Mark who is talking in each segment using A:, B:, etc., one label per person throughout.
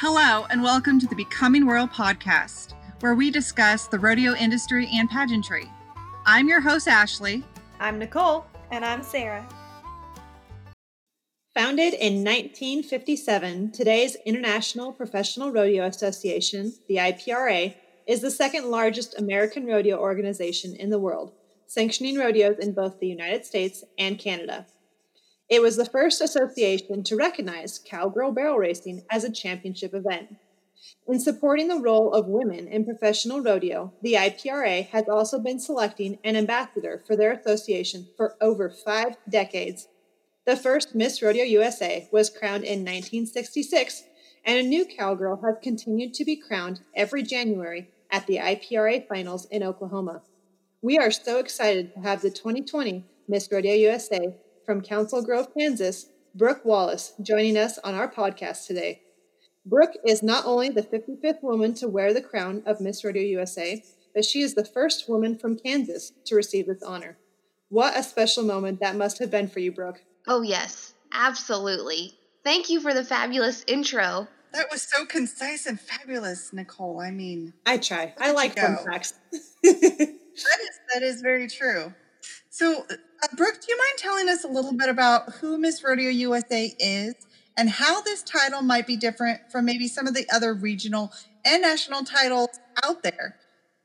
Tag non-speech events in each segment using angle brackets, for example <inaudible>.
A: Hello, and welcome to the Becoming Royal podcast, where we discuss the rodeo industry and pageantry. I'm your host, Ashley.
B: I'm Nicole. And I'm Sarah.
C: Founded in 1957, today's International Professional Rodeo Association, the IPRA, is the second largest American rodeo organization in the world, sanctioning rodeos in both the United States and Canada. It was the first association to recognize cowgirl barrel racing as a championship event. In supporting the role of women in professional rodeo, the IPRA has also been selecting an ambassador for their association for over five decades. The first Miss Rodeo USA was crowned in 1966, and a new cowgirl has continued to be crowned every January at the IPRA finals in Oklahoma. We are so excited to have the 2020 Miss Rodeo USA from Council Grove, Kansas, Brooke Wallace, joining us on our podcast today. Brooke is not only the 55th woman to wear the crown of Miss Rodeo USA, but she is the first woman from Kansas to receive this honor. What a special moment that must have been for you, Brooke.
D: Oh, yes, absolutely. Thank you for the fabulous intro.
A: That was so concise and fabulous, Nicole. I mean,
C: I try. I like fun facts. <laughs>
A: that is that is very true. So, uh, Brooke, do you mind telling us a little bit about who Miss Rodeo USA is and how this title might be different from maybe some of the other regional and national titles out there?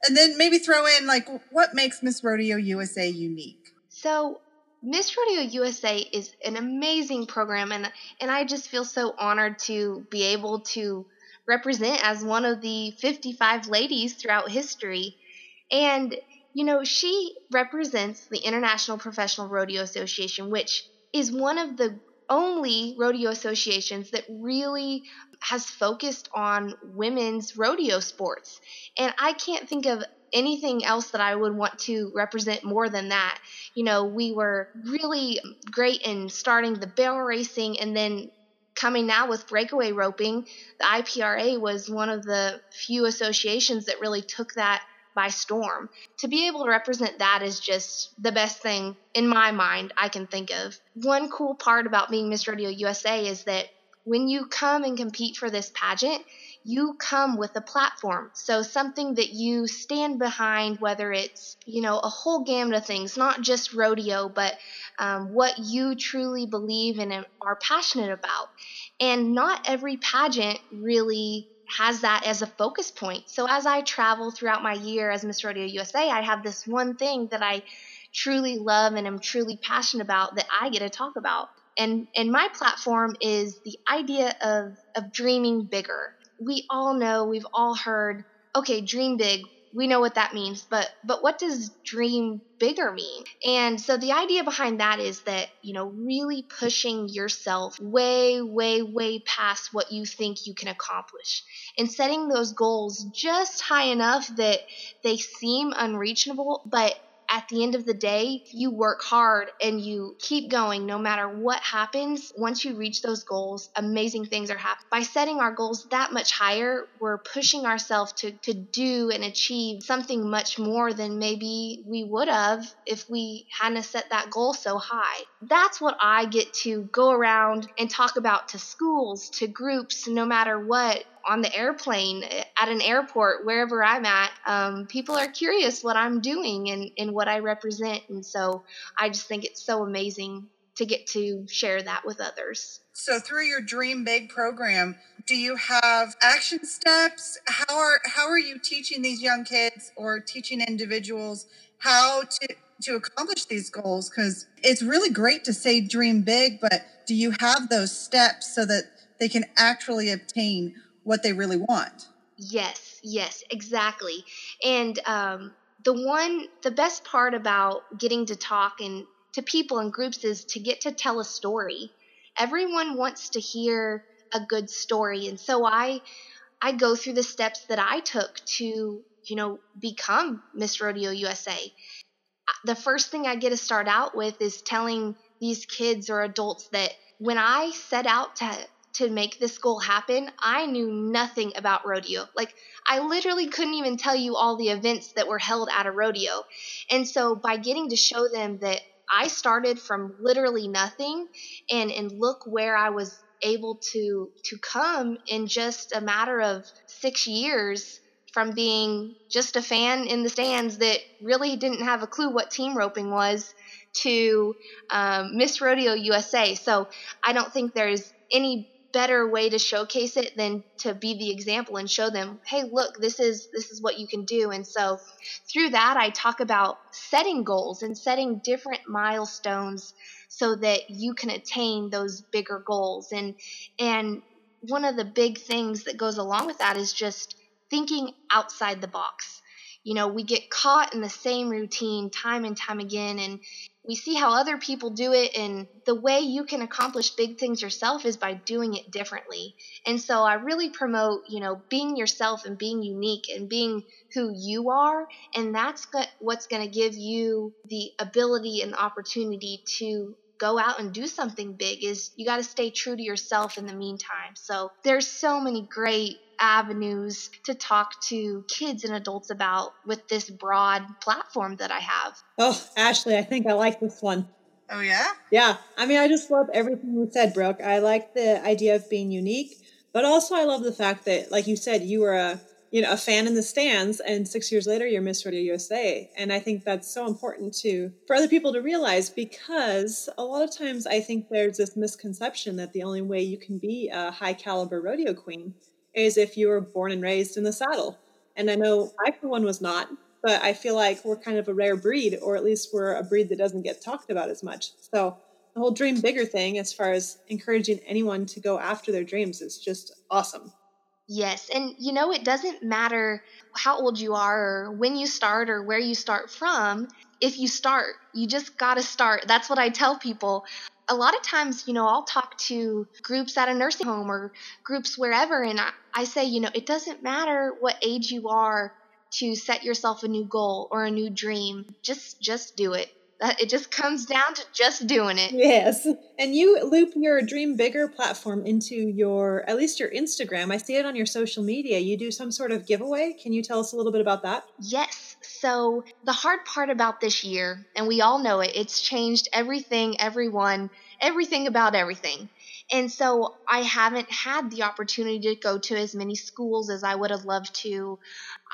A: And then maybe throw in like what makes Miss Rodeo USA unique?
D: So, Miss Rodeo USA is an amazing program and and I just feel so honored to be able to represent as one of the 55 ladies throughout history. And you know, she represents the International Professional Rodeo Association, which is one of the only rodeo associations that really has focused on women's rodeo sports. And I can't think of anything else that I would want to represent more than that. You know, we were really great in starting the barrel racing and then coming now with breakaway roping. The IPRA was one of the few associations that really took that by storm. To be able to represent that is just the best thing in my mind I can think of. One cool part about being Miss Rodeo USA is that when you come and compete for this pageant, you come with a platform. So something that you stand behind, whether it's, you know, a whole gamut of things, not just rodeo, but um, what you truly believe in and are passionate about. And not every pageant really has that as a focus point. So as I travel throughout my year as Miss Rodeo USA, I have this one thing that I truly love and am truly passionate about that I get to talk about. And and my platform is the idea of of dreaming bigger. We all know, we've all heard, okay, dream big we know what that means but but what does dream bigger mean? And so the idea behind that is that you know really pushing yourself way way way past what you think you can accomplish and setting those goals just high enough that they seem unreachable but at the end of the day, you work hard and you keep going no matter what happens. Once you reach those goals, amazing things are happening. By setting our goals that much higher, we're pushing ourselves to, to do and achieve something much more than maybe we would have if we hadn't set that goal so high. That's what I get to go around and talk about to schools, to groups, no matter what, on the airplane, at an airport, wherever I'm at, um, people are curious what I'm doing and, and what I represent. And so I just think it's so amazing to get to share that with others.
A: So through your Dream Big program, do you have action steps? How are how are you teaching these young kids or teaching individuals how to to accomplish these goals cuz it's really great to say dream big, but do you have those steps so that they can actually obtain what they really want.
D: Yes, yes, exactly. And um, the one, the best part about getting to talk and to people and groups is to get to tell a story. Everyone wants to hear a good story, and so I, I go through the steps that I took to, you know, become Miss Rodeo USA. The first thing I get to start out with is telling these kids or adults that when I set out to to make this goal happen, I knew nothing about rodeo. Like, I literally couldn't even tell you all the events that were held at a rodeo. And so, by getting to show them that I started from literally nothing and, and look where I was able to to come in just a matter of six years from being just a fan in the stands that really didn't have a clue what team roping was to um, Miss Rodeo USA. So I don't think there's any better way to showcase it than to be the example and show them hey look this is this is what you can do. And so through that i talk about setting goals and setting different milestones so that you can attain those bigger goals. And and one of the big things that goes along with that is just thinking outside the box you know we get caught in the same routine time and time again and we see how other people do it and the way you can accomplish big things yourself is by doing it differently. And so i really promote you know being yourself and being unique and being who you are and that's what's going to give you the ability and opportunity to go out and do something big is you got to stay true to yourself in the meantime. So there's so many great avenues to talk to kids and adults about with this broad platform that I have.
C: Oh, Ashley, I think I like this one.
A: Oh, yeah?
C: Yeah. I mean, I just love everything you said, Brooke. I like the idea of being unique, but also I love the fact that, like you said, you were a you know a fan in the stands and six years later you're miss rodeo usa and i think that's so important to for other people to realize because a lot of times i think there's this misconception that the only way you can be a high caliber rodeo queen is if you were born and raised in the saddle. And I know I, for one, was not, but I feel like we're kind of a rare breed, or at least we're a breed that doesn't get talked about as much. So the whole dream bigger thing, as far as encouraging anyone to go after their dreams, is just awesome.
D: Yes. And you know, it doesn't matter how old you are or when you start or where you start from. If you start, you just got to start. That's what I tell people a lot of times, you know, I'll talk to groups at a nursing home or groups wherever, and I, I say, you know, it doesn't matter what age you are to set yourself a new goal or a new dream. Just just do it. <laughs> It just comes down to just doing it.
C: Yes. And you loop your Dream Bigger platform into your, at least your Instagram. I see it on your social media. You do some sort of giveaway. Can you tell us a little bit about that?
D: Yes. So, the hard part about this year, and we all know it, it's changed everything, everyone, everything about everything. And so I haven't had the opportunity to go to as many schools as I would have loved to.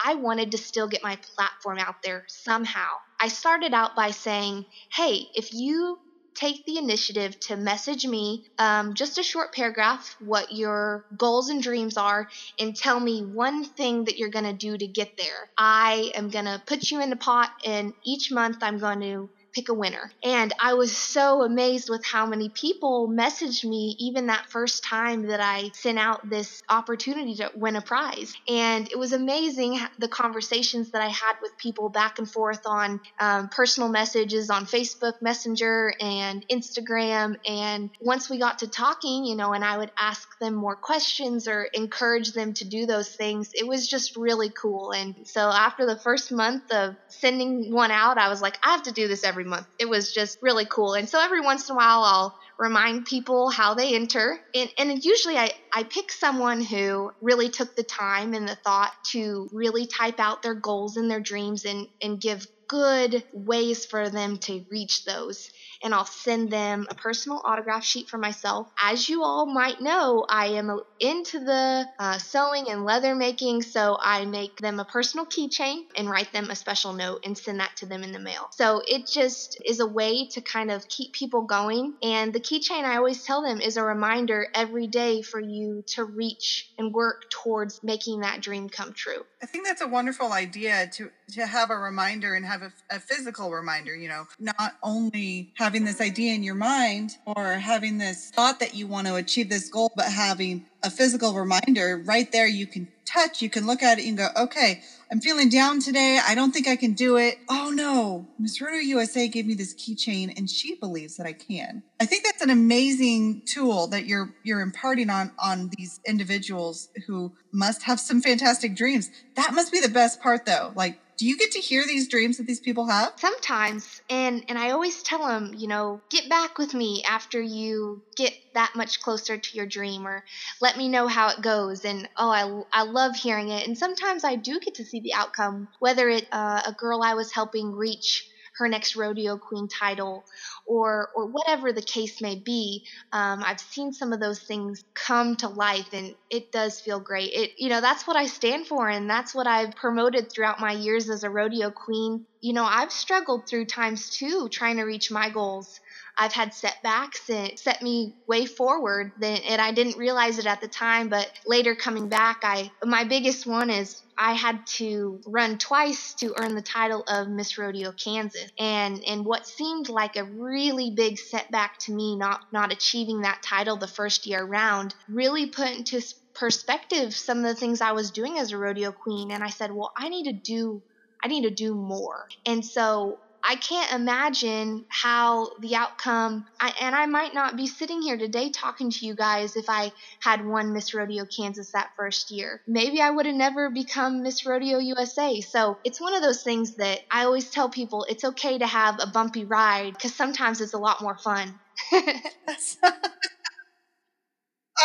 D: I wanted to still get my platform out there somehow. I started out by saying, hey, if you take the initiative to message me um, just a short paragraph what your goals and dreams are and tell me one thing that you're going to do to get there. I am going to put you in the pot and each month i'm going to pick a winner. And I was so amazed with how many people messaged me even that first time that I sent out this opportunity to win a prize. And it was amazing the conversations that I had with people back and forth on um, personal messages on Facebook Messenger and Instagram. And once we got to talking, you know, and I would ask them more questions or encourage them to do those things, it was just really cool. And so after the first month of sending one out, I was like, I have to do this every every month. It was just really cool. And so every once in a while, I'll remind people how they enter. And, and usually I, I pick someone who really took the time and the thought to really type out their goals and their dreams and, and give good ways for them to reach those and I'll send them a personal autograph sheet for myself. As you all might know, I am into the uh, sewing and leather making, so I make them a personal keychain and write them a special note and send that to them in the mail. So it just is a way to kind of keep people going. And the keychain, I always tell them, is a reminder every day for you to reach and work towards making that dream come true.
A: I think that's a wonderful idea to to have a reminder and have a, a physical reminder. You know, not only having this idea in your mind or having this thought that you want to achieve this goal, but having a physical reminder right there you can touch, you can look at it and go, okay, I'm feeling down today. I don't think I can do it. Oh no, Miss Rodeo USA gave me this keychain and she believes that I can. I think that's an amazing tool that you're you're imparting on on these individuals who must have some fantastic dreams. That must be the best part though. Like do you get to hear these dreams that these people have?
D: Sometimes, and and I always tell them, you know, get back with me after you get that much closer to your dream, or let me know how it goes. And oh, I I love hearing it. And sometimes I do get to see the outcome, whether it uh, a girl I was helping reach her next rodeo queen title or or whatever the case may be. Um, I've seen some of those things come to life, and it does feel great. It you know that's what I stand for, and that's what I've promoted throughout my years as a rodeo queen. You know, I've struggled through times too, trying to reach my goals. I've had setbacks that set me way forward and I didn't realize it at the time but later coming back I my biggest one is I had to run twice to earn the title of Miss Rodeo Kansas and and what seemed like a really big setback to me not not achieving that title the first year round really put into perspective some of the things I was doing as a rodeo queen and I said well I need to do I need to do more and so I can't imagine how the outcome, I, and I might not be sitting here today talking to you guys if I had won Miss Rodeo Kansas that first year. Maybe I would have never become Miss Rodeo USA. So it's one of those things that I always tell people it's okay to have a bumpy ride because sometimes it's a lot more fun. <laughs> <laughs> I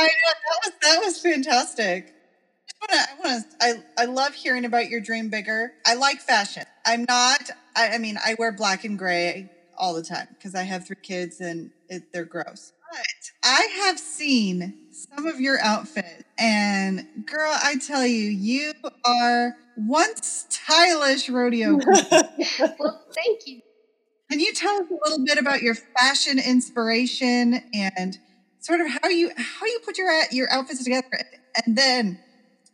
D: know
A: that was that was fantastic. I want to. I I love hearing about your dream bigger. I like fashion. I'm not. I, I mean, I wear black and gray all the time because I have three kids and it, they're gross. But I have seen some of your outfits, and girl, I tell you, you are one stylish rodeo. <laughs>
D: well, thank you.
A: Can you tell us a little bit about your fashion inspiration and sort of how you how you put your your outfits together, and then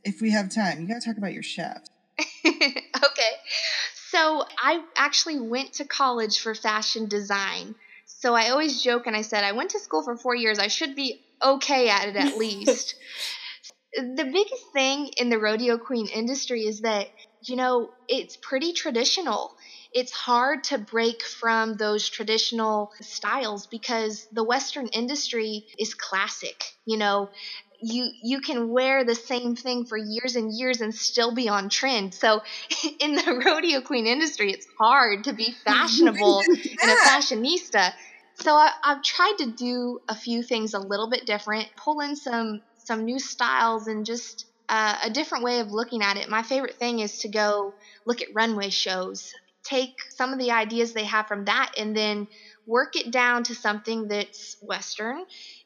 A: if we have time, you got to talk about your chef. <laughs>
D: okay. So I actually went to college for fashion design. So I always joke and I said, I went to school for four years. I should be okay at it at <laughs> least. the biggest thing in the rodeo queen industry is that, you know, it's pretty traditional. It's hard to break from those traditional styles because the Western industry is classic. You know, you you can wear the same thing for years and years and still be on trend. So <laughs> in the rodeo queen industry, it's hard to be <laughs> fashionable and a fashionista. So I, have tried to do a few things a little bit different, pull in some some new styles and just uh, a different way of looking at it. My favorite thing is to go look at runway shows, take some of the ideas they have from that, and then work it down to something that's Western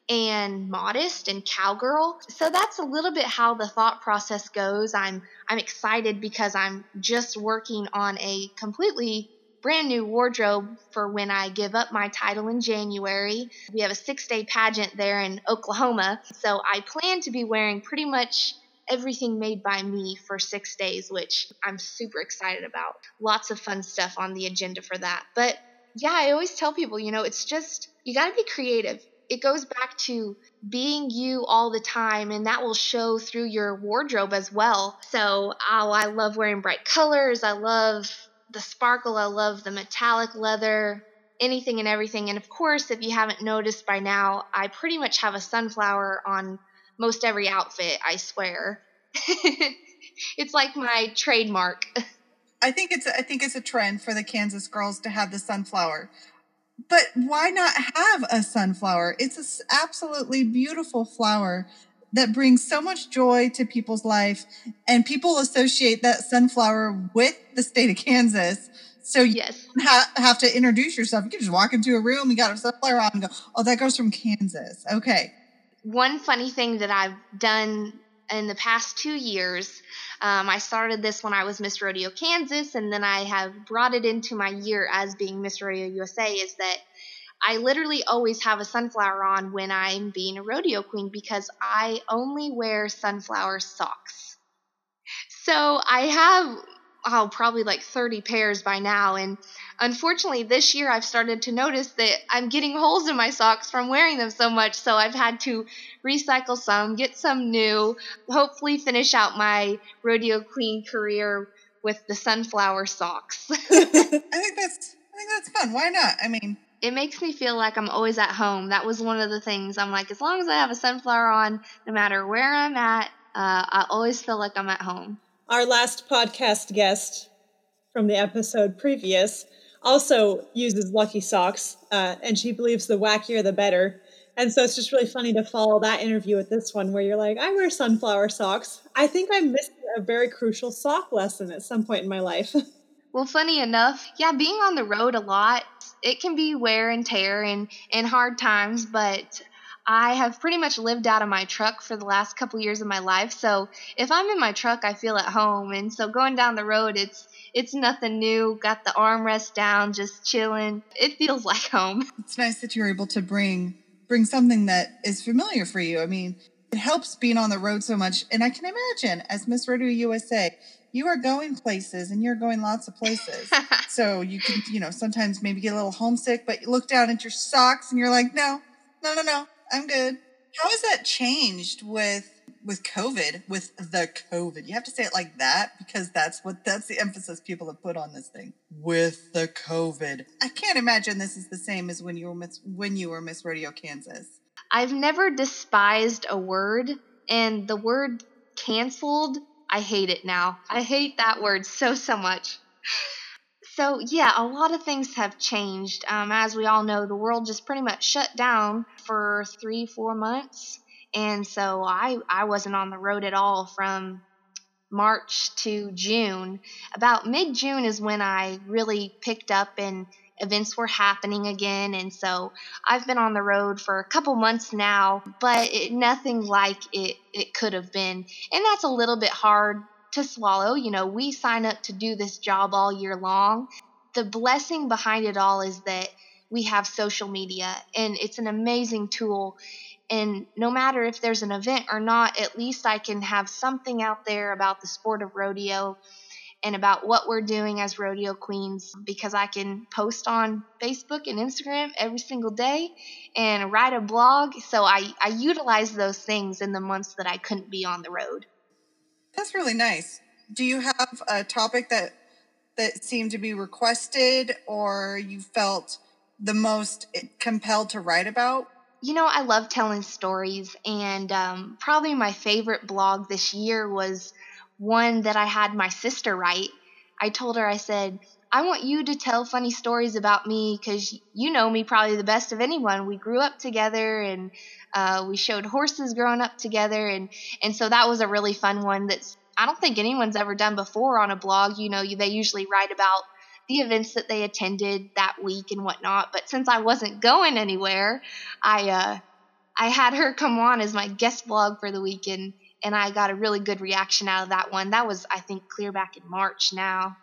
D: and modest and cowgirl. So that's a little bit how the thought process goes. I'm I'm excited because I'm just working on a completely brand new wardrobe for when I give up my title in January. We have a 6-day pageant there in Oklahoma. So I plan to be wearing pretty much everything made by me for 6 days, which I'm super excited about. Lots of fun stuff on the agenda for that. But yeah, I always tell people, you know, it's just you got to be creative it goes back to being you all the time and that will show through your wardrobe as well. So, oh, I love wearing bright colors. I love the sparkle. I love the metallic leather, anything and everything. And of course, if you haven't noticed by now, I pretty much have a sunflower on most every outfit, I swear. <laughs> it's like my trademark. <laughs>
A: I think it's I think it's a trend for the Kansas girls to have the sunflower. But why not have a sunflower? It's an absolutely beautiful flower that brings so much joy to people's life, and people associate that sunflower with the state of Kansas. So you
D: yes.
A: ha- have to introduce yourself. You can just walk into a room, you got a sunflower on, and go, "Oh, that goes from Kansas." Okay.
D: One funny thing that I've done in the past two years. Um, I started this when I was Miss Rodeo Kansas, and then I have brought it into my year as being Miss Rodeo USA. Is that I literally always have a sunflower on when I'm being a rodeo queen because I only wear sunflower socks. So I have oh, probably like 30 pairs by now. And unfortunately, this year I've started to notice that I'm getting holes in my socks from wearing them so much. So I've had to recycle some, get some new, hopefully finish out my rodeo queen career with the sunflower socks. <laughs> <laughs>
A: I think that's I think that's fun. Why not? I mean,
D: it makes me feel like I'm always at home. That was one of the things. I'm like, as long as I have a sunflower on, no matter where I'm at, uh, I always feel like I'm at home.
C: Our last podcast guest from the episode previous also uses lucky socks, uh, and she believes the wackier the better. And so it's just really funny to follow that interview with this one where you're like, I wear sunflower socks. I think I missed a very crucial sock lesson at some point in my life. <laughs>
D: Well, funny enough, yeah, being on the road a lot, it can be wear and tear and, and hard times, but I have pretty much lived out of my truck for the last couple years of my life. So if I'm in my truck, I feel at home. And so going down the road, it's it's nothing new. Got the armrest down, just chilling. It feels <laughs> like home.
A: It's nice that you're able to bring bring something that is familiar for you. I mean, it helps being on the road so much. And I can imagine as Miss Rodeo USA, you are going places and you're going lots of places. <laughs> so you can, you know, sometimes maybe get a little homesick, but you look down at your socks and you're like, no, no, no, no, I'm good. How has that changed with with COVID, with the COVID? You have to say it like that because that's what that's the emphasis people have put on this thing. With the COVID, I can't imagine this is the same as when you were Miss when you were Miss Rodeo Kansas.
D: I've never despised a word, and the word canceled, I hate it now. I hate that word so so much. So, yeah, a lot of things have changed. Um, as we all know, the world just pretty much shut down for three, four months. And so I, I wasn't on the road at all from March to June. About mid June is when I really picked up and events were happening again. And so I've been on the road for a couple months now, but it, nothing like it, it could have been. And that's a little bit hard to swallow. You know, we sign up to do this job all year long. The blessing behind it all is that we have social media and it's an amazing tool. And no matter if there's an event or not, at least I can have something out there about the sport of rodeo and about what we're doing as rodeo queens because I can post on Facebook and Instagram every single day and write a blog. So I, I utilize those things in the months that I couldn't be on the road.
A: That's really nice. Do you have a topic that that seemed to be requested or you felt the most compelled to write about?
D: You know, I love telling stories, and um, probably my favorite blog this year was one that I had my sister write. I told her, I said, I want you to tell funny stories about me because you know me probably the best of anyone. We grew up together and uh, we showed horses growing up together, and and so that was a really fun one. That's I don't think anyone's ever done before on a blog. You know, they usually write about the events that they attended that week and whatnot. But since I wasn't going anywhere, I uh, I had her come on as my guest blog for the weekend, and I got a really good reaction out of that one. That was I think clear back in March now.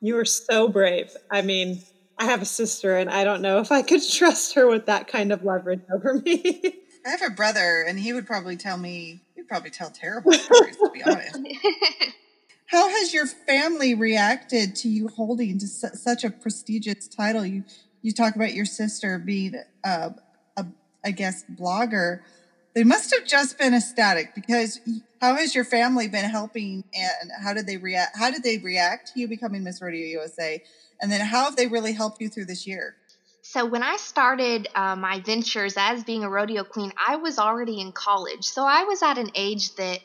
C: You were so brave. I mean, I have a sister, and I don't know if I could <laughs> trust her with that kind of leverage over me. <laughs>
A: I have a brother, and he would probably tell me, he'd probably tell terrible stories, to be honest. <laughs> How has your family reacted to you holding to su- such a prestigious title? You you talk about your sister being a, a, a guest blogger. They must have just been ecstatic because how has your family been helping, and how did they react? How did they react to you becoming Miss Rodeo USA? And then how have they really helped you through this year?
D: So when I started uh, my ventures as being a rodeo queen, I was already in college. So I was at an age that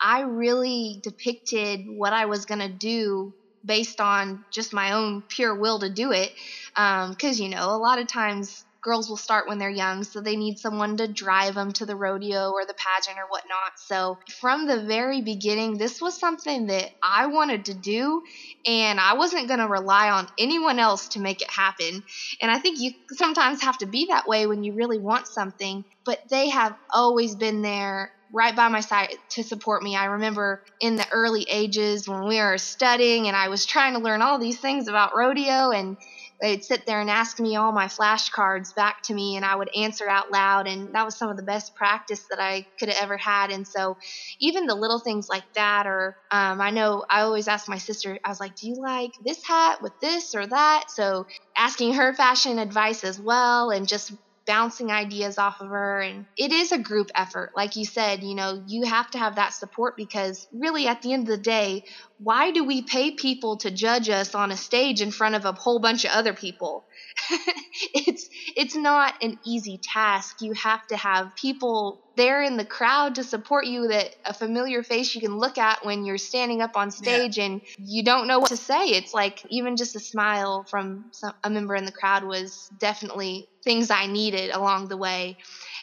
D: I really depicted what I was going to do based on just my own pure will to do it. Because, um, you know, a lot of times girls will start when they're young, so they need someone to drive them to the rodeo or the pageant or whatnot. So, from the very beginning, this was something that I wanted to do, and I wasn't going to rely on anyone else to make it happen. And I think you sometimes have to be that way when you really want something, but they have always been there right by my side to support me. I remember in the early ages when we were studying and I was trying to learn all these things about rodeo and they'd sit there and ask me all my flashcards back to me and I would answer out loud and that was some of the best practice that I could have ever had and so even the little things like that or um, I know I always ask my sister I was like do you like this hat with this or that so asking her fashion advice as well and just bouncing ideas off of her and it is a group effort like you said you know you have to have that support because really at the end of the day why do we pay people to judge us on a stage in front of a whole bunch of other people <laughs> it's it's not an easy task. You have to have people there in the crowd to support you that a familiar face you can look at when you're standing up on stage yeah. and you don't know what to say. It's like even just a smile from some, a member in the crowd was definitely things I needed along the way.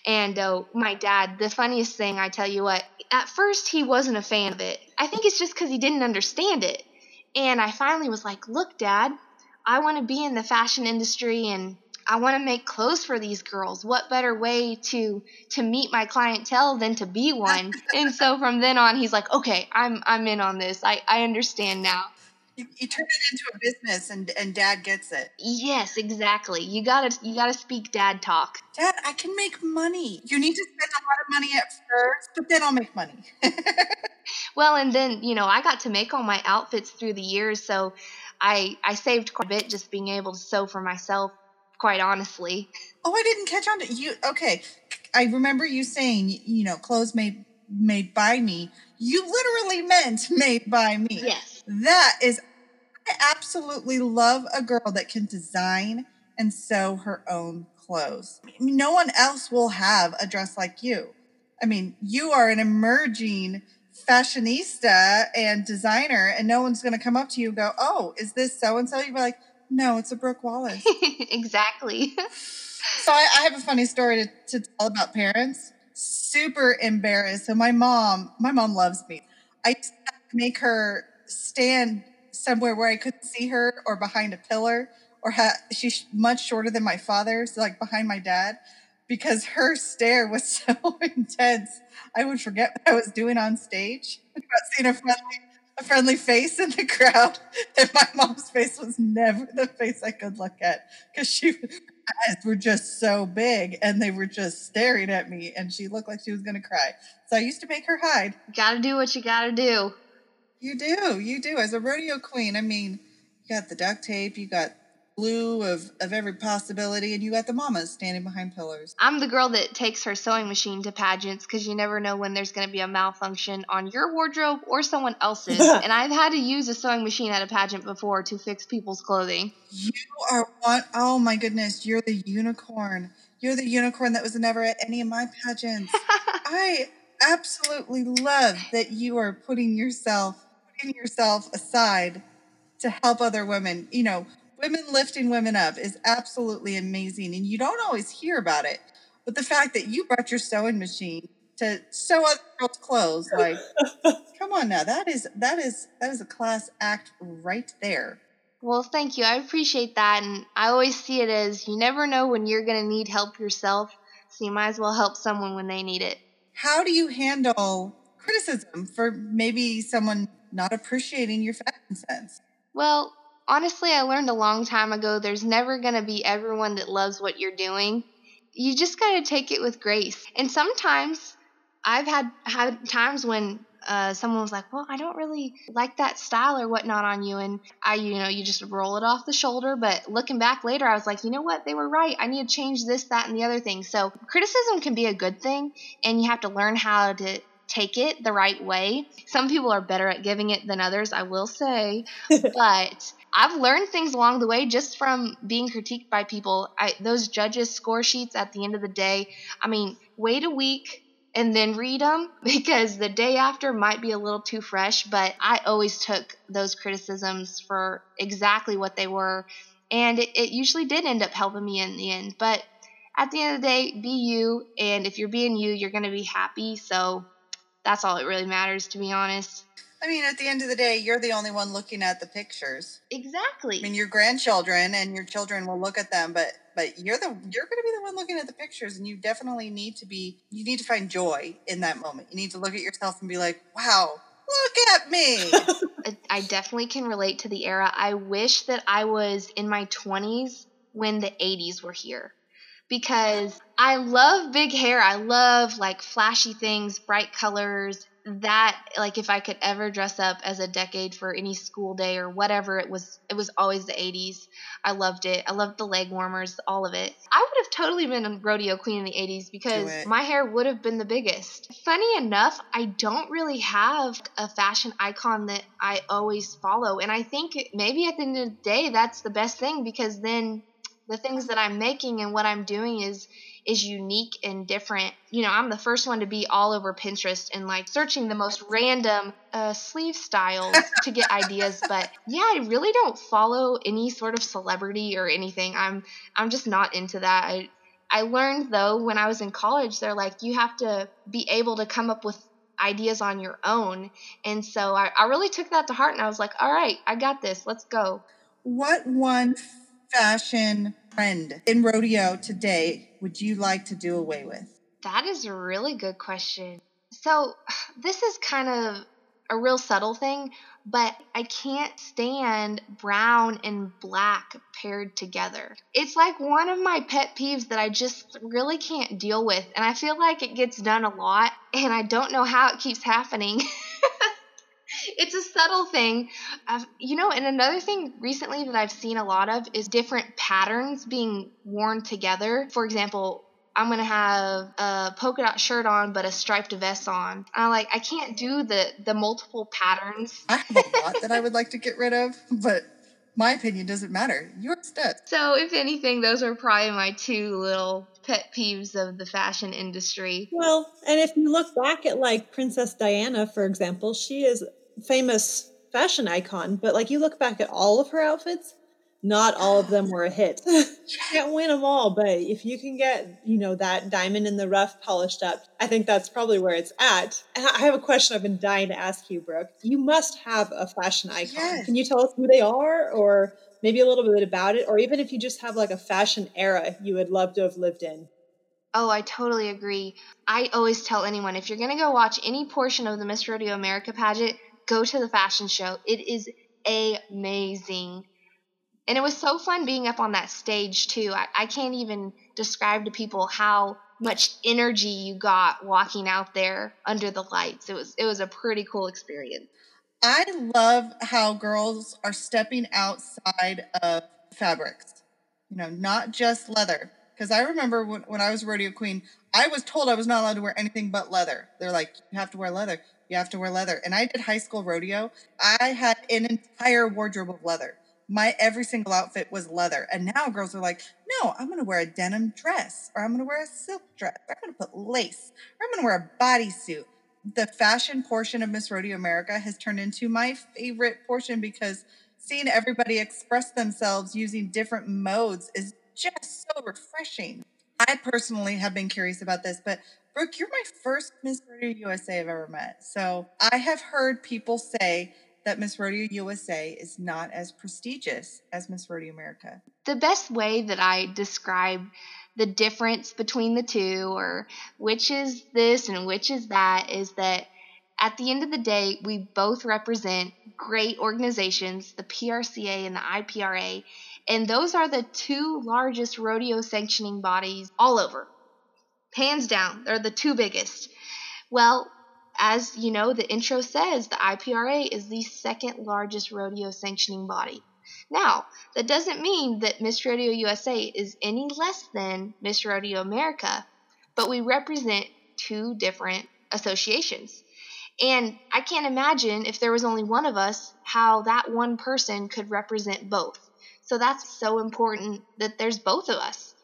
D: And uh, my dad, the funniest thing, I tell you what, at first he wasn't a fan of it. I think it's just because he didn't understand it And I finally was like, look, dad, I want to be in the fashion industry and I want to make clothes for these girls. What better way to to meet my clientele than to be one? <laughs> and so from then on, he's like, okay, I'm I'm in on this. I I understand now.
A: You, you turn it into a business, and and Dad gets it.
D: Yes, exactly. You gotta you gotta speak dad talk.
A: Dad, I can make money. You need to spend a lot of money at first, but then I'll make money. <laughs>
D: well, and then you know I got to make all my outfits through the years, so I I saved quite a bit just being able to sew for myself quite honestly.
A: Oh, I didn't catch on to you. Okay, I remember you saying, you know, clothes made made by me. You literally meant <laughs> made by me.
D: Yes.
A: That is, I absolutely love a girl that can design and sew her own clothes. No one else will have a dress like you. I mean, you are an emerging fashionista and designer, and no one's going to come up to you and go, "Oh, is this so and so?" You'd be like, no, it's a Brooke Wallace. <laughs>
D: exactly.
A: so I, I, have a funny story to, to tell about parents. Super embarrassed. So my mom, my mom loves me. I make her stand somewhere where I couldn't see her or behind a pillar or ha- she's much shorter than my father, so like behind my dad, because her stare was <laughs> so intense. I would forget what I was doing on stage. <laughs> About seeing a friendly a friendly face in the crowd. And my mom's face was never the face I could look at because she eyes were just so big and they were just staring at me and she looked like she was gonna cry. So I used to make her hide.
D: Gotta do what you gotta do.
A: You do, you do. As a rodeo queen, I mean, you got the duct tape, you got blue of, of every possibility, and you got the mamas standing behind pillars.
D: I'm the girl that takes her sewing machine to pageants because you never know when there's going to be a malfunction on your wardrobe or someone else's. <laughs> and I've had to use a sewing machine at a pageant before to fix people's clothing.
A: You are one, oh my goodness, you're the unicorn. You're the unicorn that was never at any of my pageants. <laughs> I absolutely love that you are putting yourself putting yourself aside to help other women. You know, women lifting women up is absolutely amazing and you don't always hear about it but the fact that you brought your sewing machine to sew other girls clothes like <laughs> come on now that is that is that is a class act right there.
D: Well thank you i appreciate that and i always see it as you never know when you're going to need help yourself so you might as well help someone when they need it.
A: How do you handle criticism for maybe someone not appreciating your fashion sense?
D: Well honestly, I learned a long time ago there's never going to be everyone that loves what you're doing. You just got to take it with grace. And sometimes I've had had times when uh, someone was like, "Well, I don't really like that style or whatnot on you," and I, you know, you just roll it off the shoulder. But looking back later, I was like, you know what? They were right. I need to change this, that, and the other thing. So criticism can be a good thing, and you have to learn how to take it the right way. Some people are better at giving it than others, I will say, <laughs> but I've learned things along the way just from being critiqued by people. I, those judges' score sheets at the end of the day, I mean, wait a week and then read them <laughs> because the day after might be a little too fresh. But I always took those criticisms for exactly what they were. And it, it usually did end up helping me in the end. But at the end of the day, be you. And if you're being you, you're going to be happy. So that's all it really matters, to be honest.
A: I mean, at the end of the day, you're the only one looking at the pictures.
D: Exactly.
A: I mean, your grandchildren and your children will look at them, but but you're the you're going to be the one looking at the pictures, and you definitely need to be. You need to find joy in that moment. You need to look at yourself and be like, "Wow, look at me." <laughs>
D: I definitely can relate to the era. I wish that I was in my 20s when the 80s were here because I love big hair. I love like flashy things, bright colors, that like if I could ever dress up as a decade for any school day or whatever it was it was always the 80s. I loved it. I loved the leg warmers, all of it. I would have totally been a rodeo queen in the 80s because my hair would have been the biggest. Funny enough, I don't really have a fashion icon that I always follow and I think maybe at the end of the day that's the best thing because then the things that I'm making and what I'm doing is is unique and different. You know, I'm the first one to be all over Pinterest and like searching the most random uh, sleeve styles to get ideas. But yeah, I really don't follow any sort of celebrity or anything. I'm I'm just not into that. I I learned though when I was in college, they're like you have to be able to come up with ideas on your own. And so I, I really took that to heart and I was like, all right, I got this. Let's go.
A: What one fashion trend in rodeo today would you like to do away with?
D: That is a really good question. So, <sighs> this is kind of a real subtle thing, but I can't stand brown and black paired together. It's like one of my pet peeves that I just really can't deal with, and I feel like it gets done a lot, and I don't know how it keeps happening. <laughs> it's a subtle thing. I've, you know, and another thing recently that I've seen a lot of is different patterns being worn together. For example, I'm gonna have a polka dot shirt on but a striped vest on. I like I can't do the the multiple patterns.
A: I have a lot that I would like to get rid of, but my opinion doesn't matter. Yours does.
D: So if anything, those are probably my two little pet peeves of the fashion industry.
C: Well, and if you look back at like Princess Diana, for example, she is famous fashion icon, but like you look back at all of her outfits, not all of them were a hit. <laughs> you can't win them all, but if you can get, you know, that diamond in the rough polished up, I think that's probably where it's at. And I have a question I've been dying to ask you, Brooke. You must have a fashion icon. Yes. Can you tell us who they are or maybe a little bit about it? Or even if you just have like a fashion era you would love to have lived in?
D: Oh, I totally agree. I always tell anyone if you're going to go watch any portion of the Miss Rodeo America pageant, go to the fashion show. It is amazing. And it was so fun being up on that stage too. I, I can't even describe to people how much energy you got walking out there under the lights. It was it was a pretty cool experience.
A: I love how girls are stepping outside of fabrics. You know, not just leather. Because I remember when, when I was rodeo queen, I was told I was not allowed to wear anything but leather. They're like, you have to wear leather. You have to wear leather. And I did high school rodeo. I had an entire wardrobe of leather my every single outfit was leather. And now girls are like, no, I'm going to wear a denim dress or I'm going to wear a silk dress. Or I'm going to put lace or I'm going to wear a bodysuit. The fashion portion of Miss Rodeo America has turned into my favorite portion because seeing everybody express themselves using different modes is just so refreshing. I personally have been curious about this, but Brooke, you're my first Miss Rodeo USA I've ever met. So I have heard people say that Miss Rodeo USA is not as prestigious as Miss Rodeo America?
D: The best way that I describe the difference between the two, or which is this and which is that, is that at the end of the day, we both represent great organizations, the PRCA and the IPRA, and those are the two largest rodeo sanctioning bodies all over. Hands down, they're the two biggest. Well, as you know, the intro says, the IPRA is the second largest rodeo sanctioning body. Now, that doesn't mean that Miss Rodeo USA is any less than Miss Rodeo America, but we represent two different associations. And I can't imagine if there was only one of us how that one person could represent both. So that's so important that there's both of us.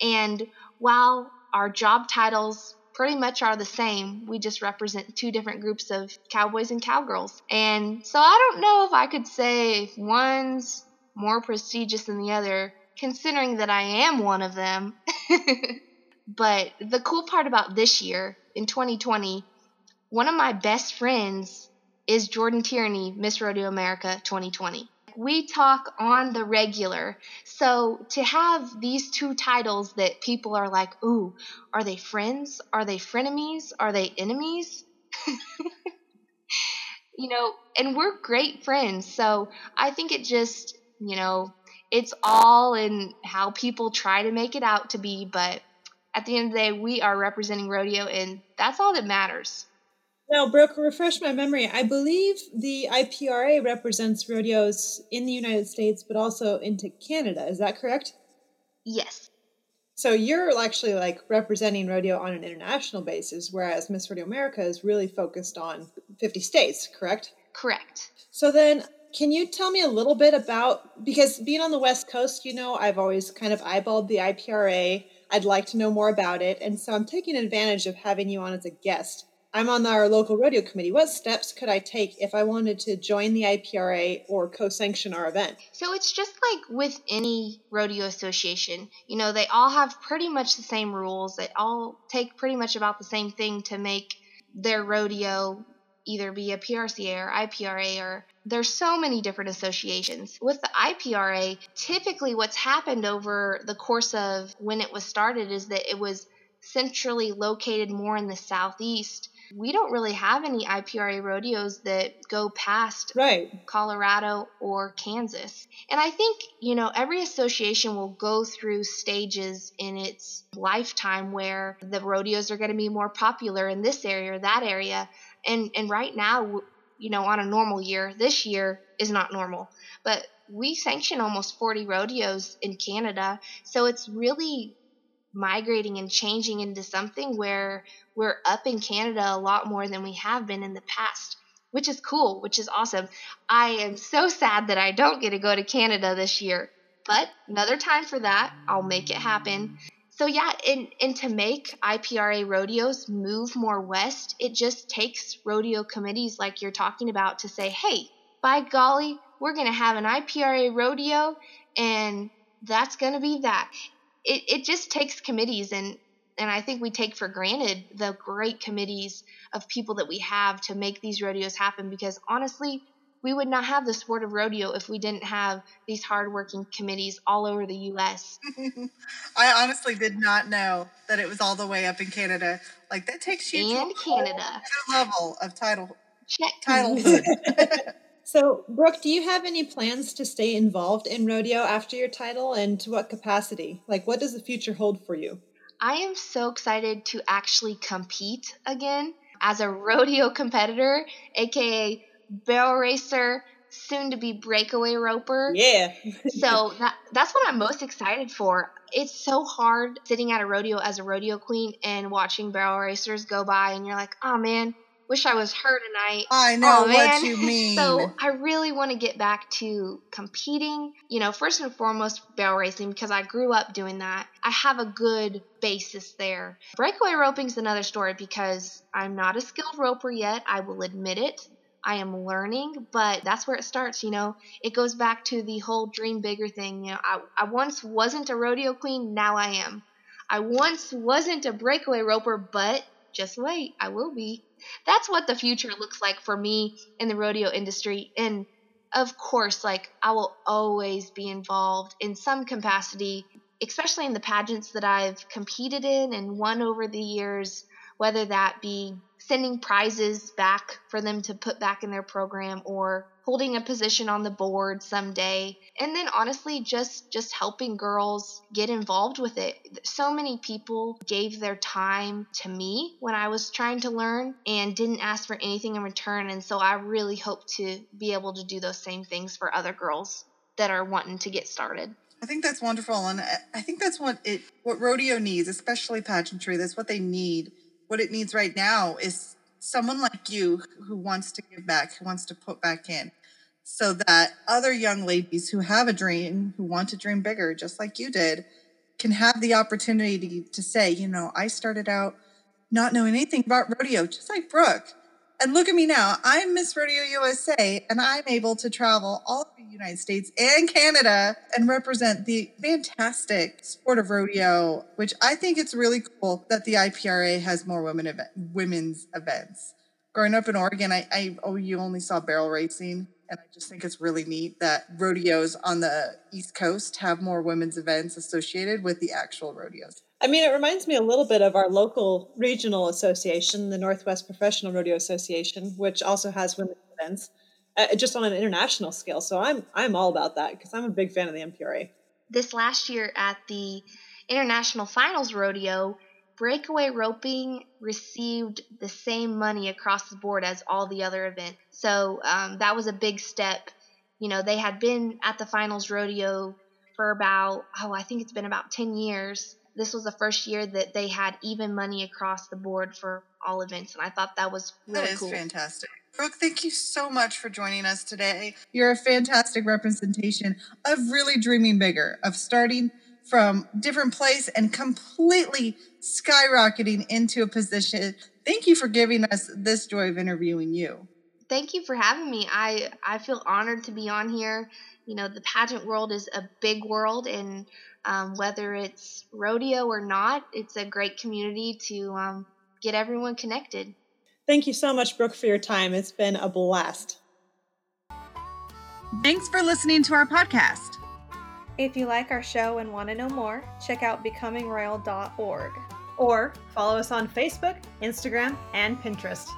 D: And while our job titles pretty much are the same. We just represent two different groups of cowboys and cowgirls. And so I don't know if I could say one's more prestigious than the other, considering that I am one of them. <laughs> but the cool part about this year, in 2020, one of my best friends is Jordan Tierney, Miss Rodeo America 2020 we talk on the regular. So to have these two titles that people are like, ooh, are they friends? Are they frenemies? Are they enemies? <laughs> you know, and we're great friends. So I think it just, you know, it's all in how people try to make it out to be. But at the end of the day, we are representing rodeo, and that's all that matters.
C: Now, Brooke, refresh my memory. I believe the IPRA represents rodeos in the United States, but also into Canada. Is that correct?
D: Yes.
C: So you're actually like representing rodeo on an international basis, whereas Miss Rodeo America is really focused on 50 states, correct?
D: Correct.
C: So then, can you tell me a little bit about because being on the West Coast, you know, I've always kind of eyeballed the IPRA. I'd like to know more about it, and so I'm taking advantage of having you on as a guest. I'm on our local rodeo committee. What steps could I take if I wanted to join the IPRA or co sanction our event?
D: So it's just like with any rodeo association. You know, they all have pretty much the same rules, they all take pretty much about the same thing to make their rodeo either be a PRCA or IPRA or there's so many different associations. With the IPRA, typically what's happened over the course of when it was started is that it was centrally located more in the southeast we don't really have any IPRA rodeos that go past
C: right.
D: Colorado or Kansas. And I think, you know, every association will go through stages in its lifetime where the rodeos are going to be more popular in this area or that area. And and right now, you know, on a normal year, this year is not normal. But we sanction almost 40 rodeos in Canada. So it's really migrating and changing into something where we're up in Canada a lot more than we have been in the past, which is cool, which is awesome. I am so sad that I don't get to go to Canada this year, but another time for that, I'll make it happen. So yeah, and, and to make IPRA rodeos move more west, it just takes rodeo committees like you're talking about to say, hey, by golly, we're going to have an IPRA rodeo and that's going to be that it, it just takes committees and and I think we take for granted the great committees of people that we have to make these rodeos happen because honestly, we would not have the sport of rodeo if we didn't have these hardworking committees all over the U.S. <laughs>
A: I honestly did not know that it was all the way up in Canada. Like that takes you
D: and to Canada
A: level of title
D: Check.
A: titlehood. <laughs>
C: So, Brooke, do you have any plans to stay involved in rodeo after your title and to what capacity? Like, what does the future hold for you?
D: I am so excited to actually compete again as a <laughs> rodeo competitor, aka barrel racer, soon to be breakaway roper.
C: Yeah.
D: so that, that's what I'm most excited for. It's so hard sitting at a rodeo as a rodeo queen and watching barrel racers go by, and you're like, oh man, wish I was her tonight.
A: I know oh, what you <laughs> mean.
D: So I really want to get back to competing. You know, first and foremost, barrel racing because I grew up doing that. I have a good basis there. Breakaway roping is another story because I'm not a skilled roper yet. I will admit it. I am learning, but that's where it starts, you know. It goes back to the whole dream bigger thing. You know, I, I once wasn't a rodeo queen, now I am. I once wasn't a breakaway roper, but just wait, I will be that's what the future looks like for me in the rodeo industry. And of course, like I will always be involved in some capacity, especially in the pageants that I've competed in and won over the years, whether that be sending prizes back for them to put back in their program or holding a position on the board someday. And then honestly just just helping girls get involved with it. So many people gave their time to me when i was trying to learn and didn't ask for anything in return. And so i really hope to be able to do those same things for other girls that are wanting to get started.
A: I think that's wonderful, and I think that's what it what rodeo needs, especially pageantry. That's what they need what it needs right now is someone like you who wants to give back, who wants to put back in, so that other young ladies who have a dream, who want to dream bigger, just like you did, can have the opportunity to, to say, you know, I started out not knowing anything about rodeo, just like Brooke. And look at me now. I'm Miss Rodeo USA, and I'm able to travel all over the United States and Canada and represent the fantastic sport of rodeo, which I think it's really cool that the IPRA has more women women's events. Growing up in Oregon, I, I oh, you only saw barrel racing. And I just think it's really neat that rodeos on the East Coast have more women's events associated with the actual rodeos.
C: I mean, it reminds me a little bit of our local regional association, the Northwest Professional Rodeo Association, which also has women's events, uh, just on an international scale. So I'm I'm all about that because I'm a big fan of the NPRA.
D: This last year at the International Finals Rodeo, breakaway roping received the same money across the board as all the other events. So um, that was a big step. You know, they had been at the finals rodeo for about, oh, I think it's been about 10 years this was the first year that they had even money across the board for all events, and I thought that was really
A: that is
D: cool.
A: fantastic. Brooke, thank you so much for joining us today. You're a fantastic representation of really dreaming bigger, of starting from different place and completely skyrocketing into a position. Thank you for giving us this joy of interviewing you.
D: Thank you for having me. I I feel honored to be on here. You know, the pageant world is a big world and um, whether it's rodeo or not, it's a great community to um, get everyone connected.
C: Thank you so much, Brooke, for your time. It's been a blast.
A: Thanks for listening to our podcast.
B: If you like our show and want to know more, check out becomingroyal.org.
C: Or follow us on Facebook, Instagram, and Pinterest.